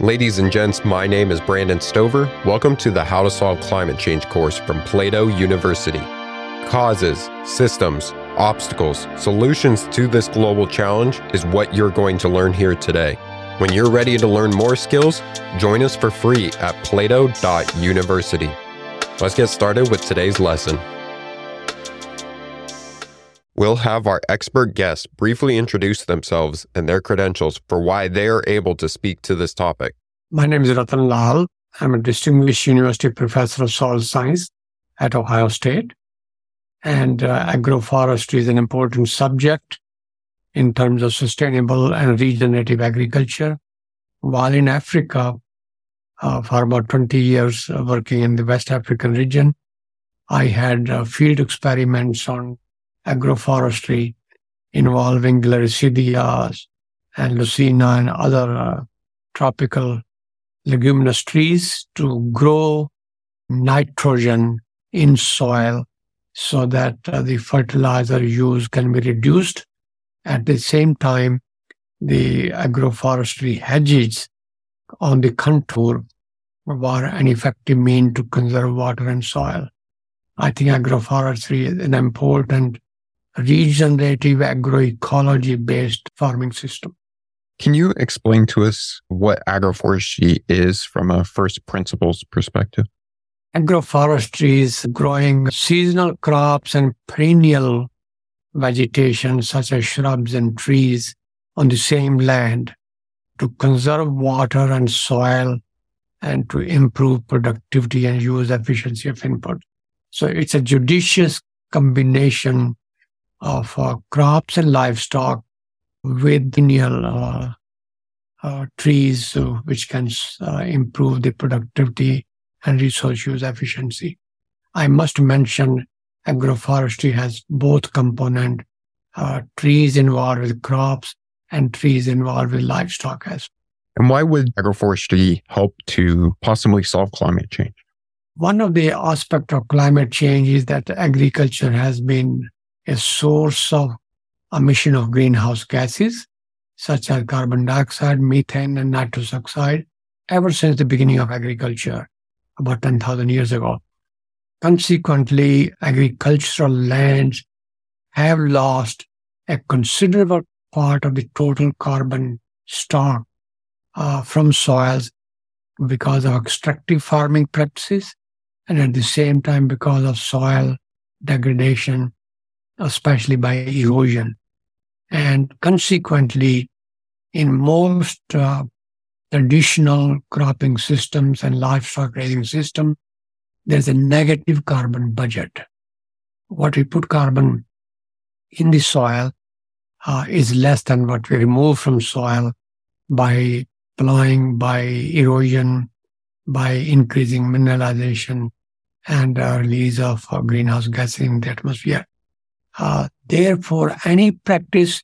Ladies and gents, my name is Brandon Stover. Welcome to the How to Solve Climate Change course from Plato University. Causes, systems, obstacles, solutions to this global challenge is what you're going to learn here today. When you're ready to learn more skills, join us for free at plato.university. Let's get started with today's lesson. We'll have our expert guests briefly introduce themselves and their credentials for why they are able to speak to this topic. My name is Rattan Lal. I'm a distinguished university professor of soil science at Ohio State. And uh, agroforestry is an important subject in terms of sustainable and regenerative agriculture. While in Africa, uh, for about 20 years uh, working in the West African region, I had uh, field experiments on agroforestry involving Gliricidias and Leucaena and other uh, tropical leguminous trees to grow nitrogen in soil so that uh, the fertilizer use can be reduced. At the same time, the agroforestry hedges on the contour were an effective mean to conserve water and soil. I think agroforestry is an important regenerative agroecology based farming system. Can you explain to us what agroforestry is from a first principles perspective? Agroforestry is growing seasonal crops and perennial vegetation such as shrubs and trees on the same land to conserve water and soil and to improve productivity and use efficiency of input. So it's a judicious combination of uh, crops and livestock with perennial uh, uh, trees which can uh, improve the productivity and resource use efficiency. I must mention agroforestry has both component uh, trees involved with crops and trees involved with livestock as and why would agroforestry help to possibly solve climate change? One of the aspects of climate change is that agriculture has been a source of emission of greenhouse gases such as carbon dioxide, methane, and nitrous oxide ever since the beginning of agriculture about 10,000 years ago. Consequently, agricultural lands have lost a considerable part of the total carbon stock uh, from soils because of extractive farming practices and at the same time because of soil degradation especially by erosion. And consequently, in most uh, traditional cropping systems and livestock raising system, there's a negative carbon budget. What we put carbon in the soil uh, is less than what we remove from soil by plowing, by erosion, by increasing mineralization and uh, release of uh, greenhouse gases in the atmosphere. Uh, therefore, any practice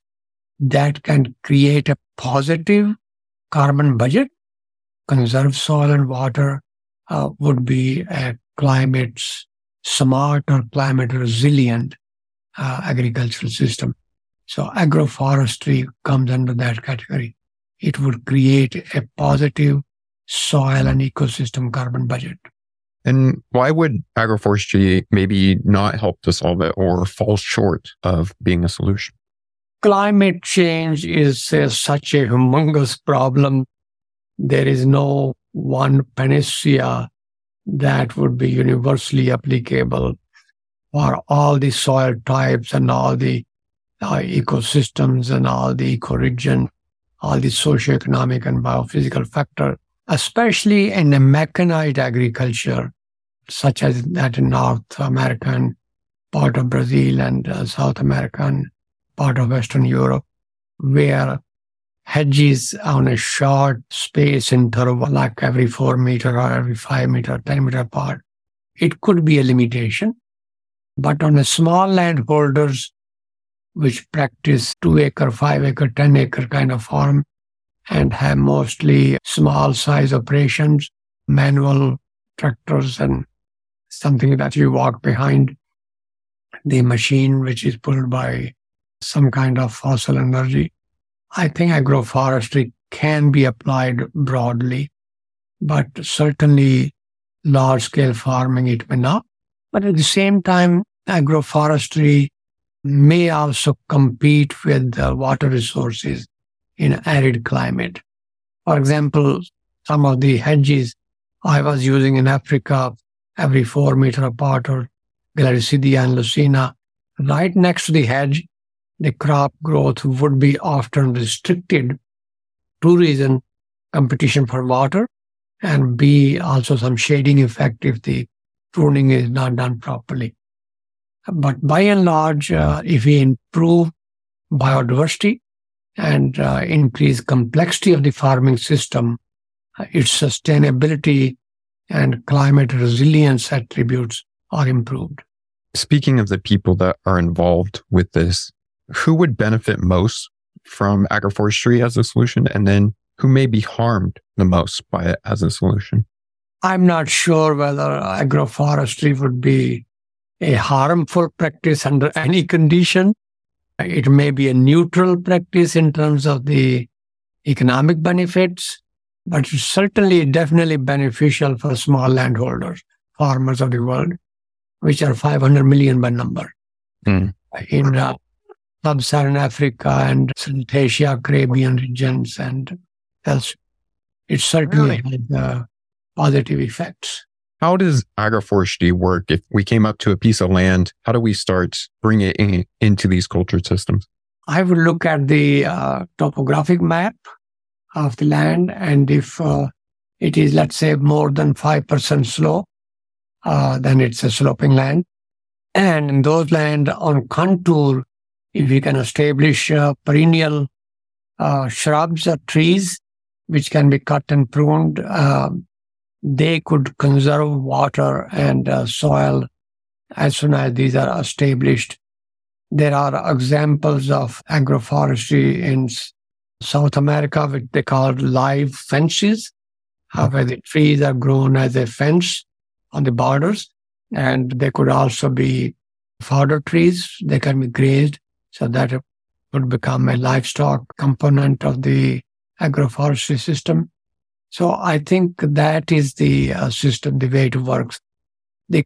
that can create a positive carbon budget, conserve soil and water, uh, would be a climate smart or climate resilient uh, agricultural system. So agroforestry comes under that category. It would create a positive soil and ecosystem carbon budget. And why would agroforestry maybe not help to solve it or fall short of being a solution? Climate change is uh, such a humongous problem. There is no one panacea that would be universally applicable for all the soil types and all the uh, ecosystems and all the ecoregion, all the socioeconomic and biophysical factor especially in a mechanized agriculture, such as that in North American part of Brazil and uh, South American part of Western Europe, where hedges on a short space interval, like every four meter or every five meter, 10 meter apart, it could be a limitation. But on a small landholders, which practice two acre, five acre, 10 acre kind of farm, and have mostly small size operations, manual tractors and something that you walk behind the machine, which is pulled by some kind of fossil energy. I think agroforestry can be applied broadly, but certainly large scale farming, it may not. But at the same time, agroforestry may also compete with the water resources in arid climate. For example, some of the hedges I was using in Africa every four meter apart or Gliricidia and Leucaena, right next to the hedge, the crop growth would be often restricted. Two reasons, competition for water and B, also some shading effect if the pruning is not done properly. But by and large, uh, if we improve biodiversity and uh, increase complexity of the farming system, uh, its sustainability and climate resilience attributes are improved. Speaking of the people that are involved with this, who would benefit most from agroforestry as a solution? And then who may be harmed the most by it as a solution? I'm not sure whether agroforestry would be a harmful practice under any condition. It may be a neutral practice in terms of the economic benefits, but certainly definitely beneficial for small landholders, farmers of the world, which are 500 million by number. Mm. In uh, sub-Saharan Africa and Central Asia, Caribbean regions, and else. It certainly really? has uh, positive effects. How does agroforestry work? If we came up to a piece of land, how do we start bringing it in, into these cultured systems? I would look at the uh, topographic map of the land, and if uh, it is, let's say, more than 5% slope, uh, then it's a sloping land. And in those land on contour, if we can establish uh, perennial uh, shrubs or trees, which can be cut and pruned, uh, they could conserve water and uh, soil as soon as these are established. There are examples of agroforestry in South America, which they call live fences, where the trees are grown as a fence on the borders. And they could also be fodder trees. They can be grazed so that it would become a livestock component of the agroforestry system. So I think that is the uh, system, the way it works. The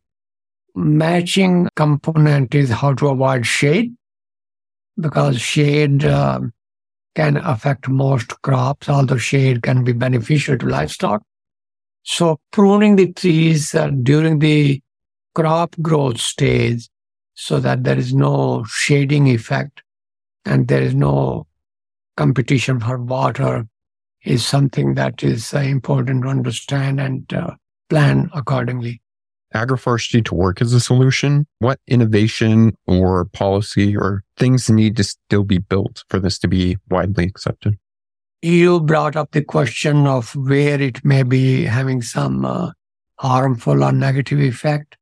matching component is how to avoid shade because shade uh, can affect most crops, although shade can be beneficial to livestock. So pruning the trees during the crop growth stage so that there is no shading effect and there is no competition for water is something that is uh, important to understand and uh, plan accordingly. Agroforestry to work as a solution, what innovation or policy or things need to still be built for this to be widely accepted? You brought up the question of where it may be having some uh, harmful or negative effect.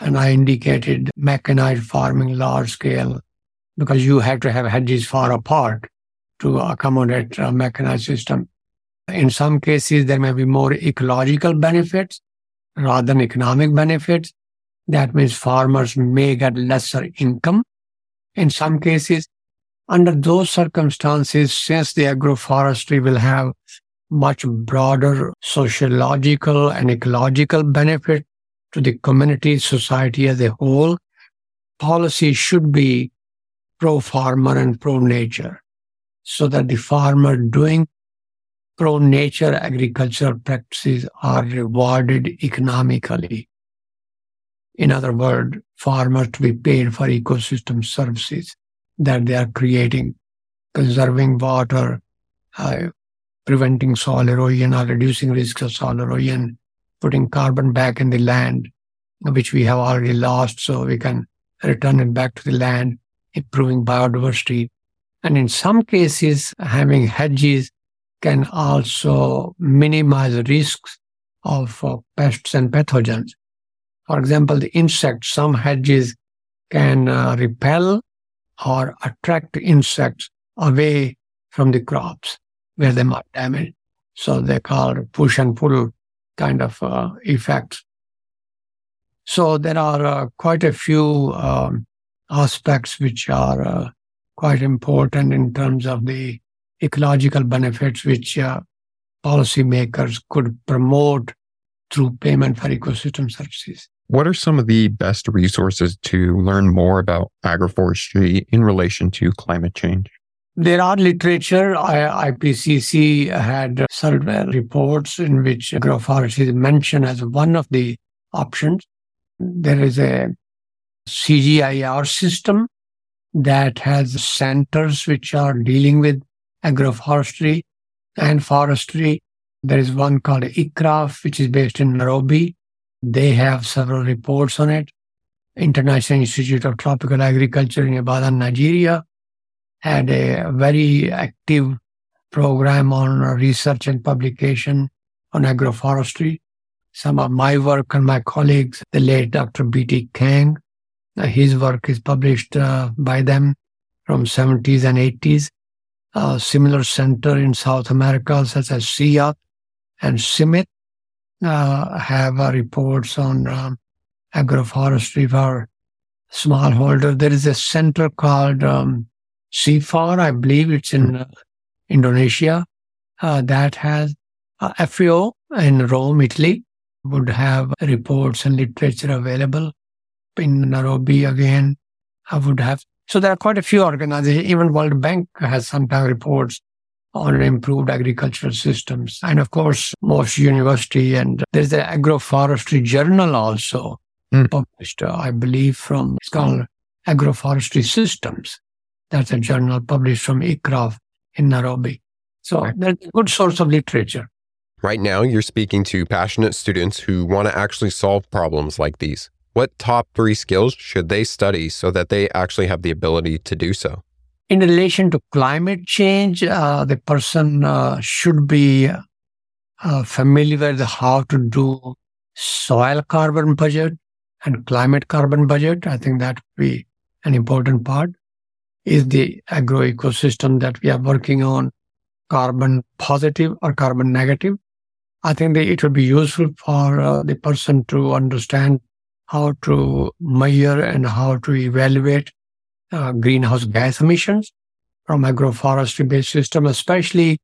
And I indicated mechanized farming large scale because you have to have hedges far apart to accommodate a mechanized system. In some cases, there may be more ecological benefits rather than economic benefits. That means farmers may get lesser income. In some cases, under those circumstances, since the agroforestry will have much broader sociological and ecological benefit to the community, society as a whole, policy should be pro farmer and pro nature so that the farmer doing pro nature agricultural practices are rewarded economically. In other words, farmers to be paid for ecosystem services that they are creating, conserving water, uh, preventing soil erosion or reducing risk of soil erosion, putting carbon back in the land, which we have already lost, so we can return it back to the land improving biodiversity. And in some cases, having hedges can also minimize risks of uh, pests and pathogens. For example, the insects, some hedges can uh, repel or attract insects away from the crops where they might damage. So they call push and pull kind of uh, effects. So there are uh, quite a few um, aspects which are uh, quite important in terms of the ecological benefits which uh, policymakers could promote through payment for ecosystem services. What are some of the best resources to learn more about agroforestry in relation to climate change? There are literature. I, IPCC had several reports in which agroforestry is mentioned as one of the options. There is a CGIAR system that has centers which are dealing with agroforestry and forestry. There is one called ICRAF, which is based in Nairobi. They have several reports on it. International Institute of Tropical Agriculture in Ibadan, Nigeria had a very active program on research and publication on agroforestry. Some of my work and my colleagues, the late Dr. B.T. Kang, his work is published uh, by them from 70s and 80s. A similar center in South America, such as CIAT and CIMMYT, uh, have uh, reports on um, agroforestry for smallholder. There is a center called um, CIFOR, I believe it's in uh, Indonesia, uh, that has uh, FAO in Rome, Italy, would have reports and literature available. In Nairobi, again, I would have. So there are quite a few organizations. Even World Bank has sometimes reports on improved agricultural systems. And of course, most university and there's the agroforestry journal also mm. published, uh, I believe, from, it's called Agroforestry Systems. That's a journal published from ICRAF in Nairobi. So right. that's a good source of literature. Right now, you're speaking to passionate students who want to actually solve problems like these. What top three skills should they study so that they actually have the ability to do so? In relation to climate change, uh, the person uh, should be uh, familiar with how to do soil carbon budget and climate carbon budget. I think that would be an important part is the agro ecosystem that we are working on carbon positive or carbon negative. I think that it would be useful for uh, the person to understand how to measure and how to evaluate uh, greenhouse gas emissions from agroforestry based system, especially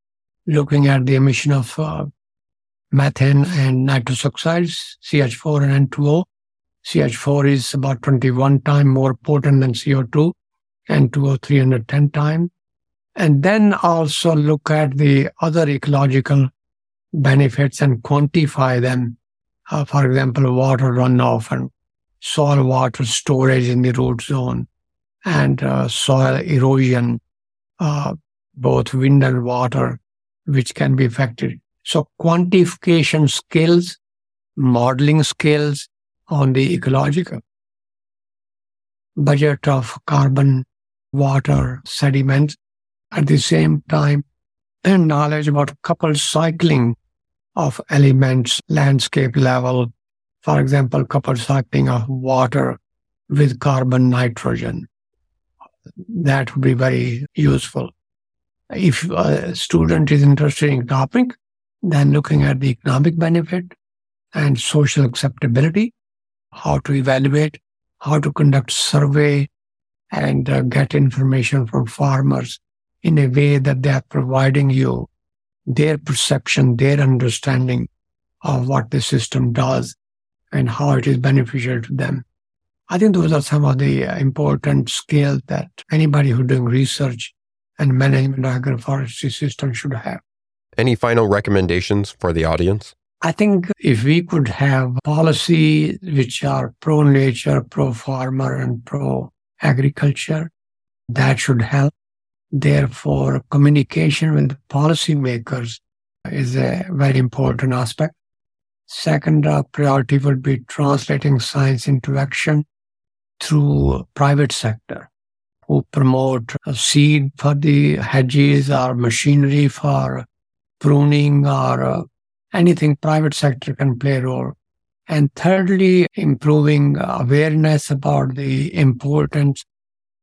looking at the emission of uh, methane and nitrous oxides, CH4 and N2O. CH4 is about 21 times more potent than CO2 and two or 310 times. And then also look at the other ecological benefits and quantify them. Uh, for example, water runoff and soil water storage in the root zone and uh, soil erosion, uh, both wind and water, which can be affected. So quantification skills, modeling skills on the ecological budget of carbon water, sediments. At the same time, and knowledge about coupled cycling of elements, landscape level, for example, coupled cycling of water with carbon nitrogen. That would be very useful. If a student is interested in topic, then looking at the economic benefit and social acceptability, how to evaluate, how to conduct survey, and uh, get information from farmers in a way that they are providing you their perception, their understanding of what the system does and how it is beneficial to them. I think those are some of the uh, important skills that anybody who's doing research and management of agroforestry system should have. Any final recommendations for the audience? I think if we could have policies which are pro nature, pro farmer, and pro agriculture. That should help. Therefore, communication with policymakers is a very important aspect. Second uh, priority would be translating science into action through private sector who promote seed for the hedges or machinery for pruning or uh, anything private sector can play a role. And thirdly, improving awareness about the importance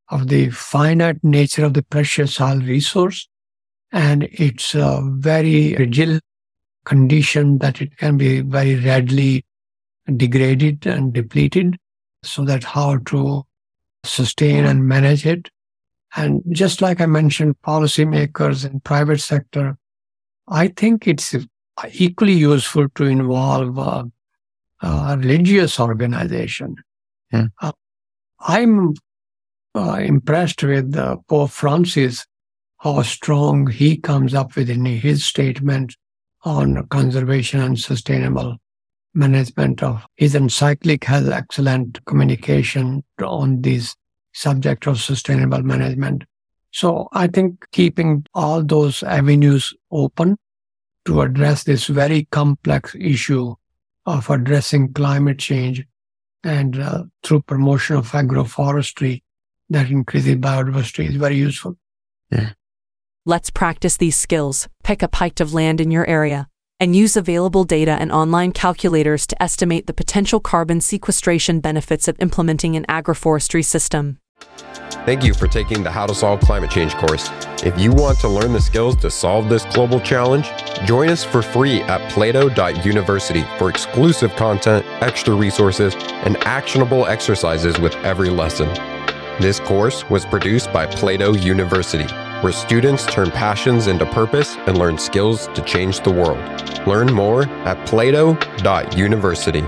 of the finite nature of the precious soil resource and its a very fragile condition that it can be very readily degraded and depleted so that how to sustain and manage it And just like I mentioned, policymakers in private sector, I think it's equally useful to involve uh, a religious organization. Yeah. Uh, I'm uh, impressed with uh, Pope Francis, how strong he comes up with in his statement on conservation and sustainable management of his encyclic has excellent communication on this subject of sustainable management. So I think keeping all those avenues open to address this very complex issue of addressing climate change and uh, through promotion of agroforestry that increases biodiversity is very useful. Yeah. Let's practice these skills. Pick a pint of land in your area and use available data and online calculators to estimate the potential carbon sequestration benefits of implementing an agroforestry system. Thank you for taking the How to Solve Climate Change course. If you want to learn the skills to solve this global challenge, join us for free at plato.university for exclusive content, extra resources, and actionable exercises with every lesson. This course was produced by Plato University, where students turn passions into purpose and learn skills to change the world. Learn more at plato.university.